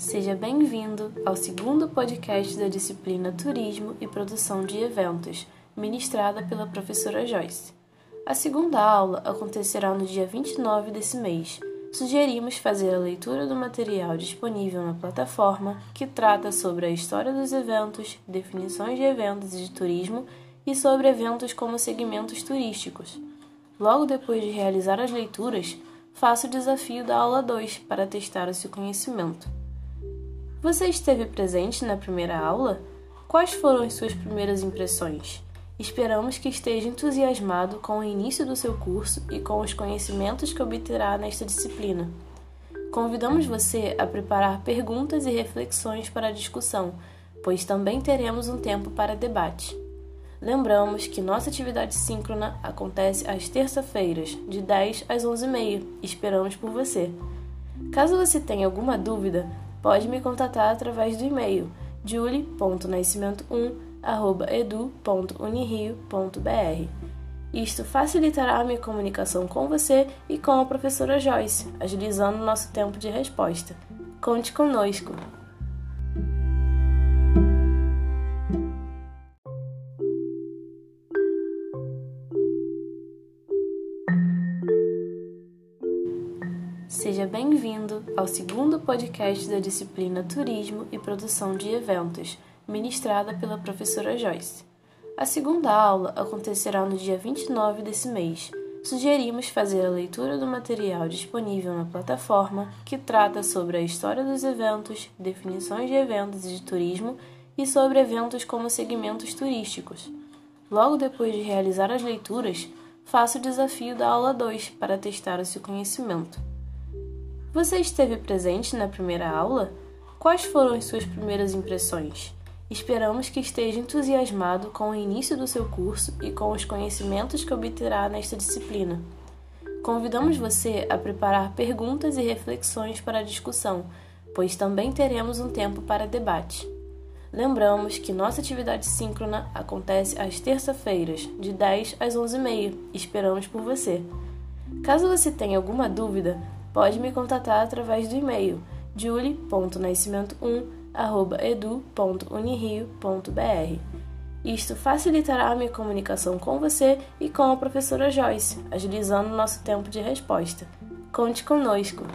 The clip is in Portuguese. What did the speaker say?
Seja bem-vindo ao segundo podcast da disciplina Turismo e Produção de Eventos, ministrada pela professora Joyce. A segunda aula acontecerá no dia 29 desse mês. Sugerimos fazer a leitura do material disponível na plataforma, que trata sobre a história dos eventos, definições de eventos e de turismo e sobre eventos como segmentos turísticos. Logo depois de realizar as leituras, faça o desafio da aula 2 para testar o seu conhecimento. Você esteve presente na primeira aula? Quais foram as suas primeiras impressões? Esperamos que esteja entusiasmado com o início do seu curso e com os conhecimentos que obterá nesta disciplina. Convidamos você a preparar perguntas e reflexões para a discussão, pois também teremos um tempo para debate. Lembramos que nossa atividade síncrona acontece às terça-feiras, de 10 às 11h30. Esperamos por você. Caso você tenha alguma dúvida, pode me contatar através do e-mail julie.nascimento1@edu.unirio.br. Isto facilitará a minha comunicação com você e com a professora Joyce, agilizando nosso tempo de resposta. Conte conosco! Seja bem-vindo ao segundo podcast da disciplina Turismo e Produção de Eventos, ministrada pela professora Joyce. A segunda aula acontecerá no dia 29 desse mês. Sugerimos fazer a leitura do material disponível na plataforma, que trata sobre a história dos eventos, definições de eventos e de turismo e sobre eventos como segmentos turísticos. Logo depois de realizar as leituras, faça o desafio da aula 2 para testar o seu conhecimento. Você esteve presente na primeira aula? Quais foram as suas primeiras impressões? Esperamos que esteja entusiasmado com o início do seu curso e com os conhecimentos que obterá nesta disciplina. Convidamos você a preparar perguntas e reflexões para a discussão, pois também teremos um tempo para debate. Lembramos que nossa atividade síncrona acontece às terça-feiras, de 10 às 11h30. Esperamos por você. Caso você tenha alguma dúvida, pode me contatar através do e-mail julie.nascimento1@edu.unirio.br. Isto facilitará a minha comunicação com você e com a professora Joyce, agilizando nosso tempo de resposta. Conte conosco!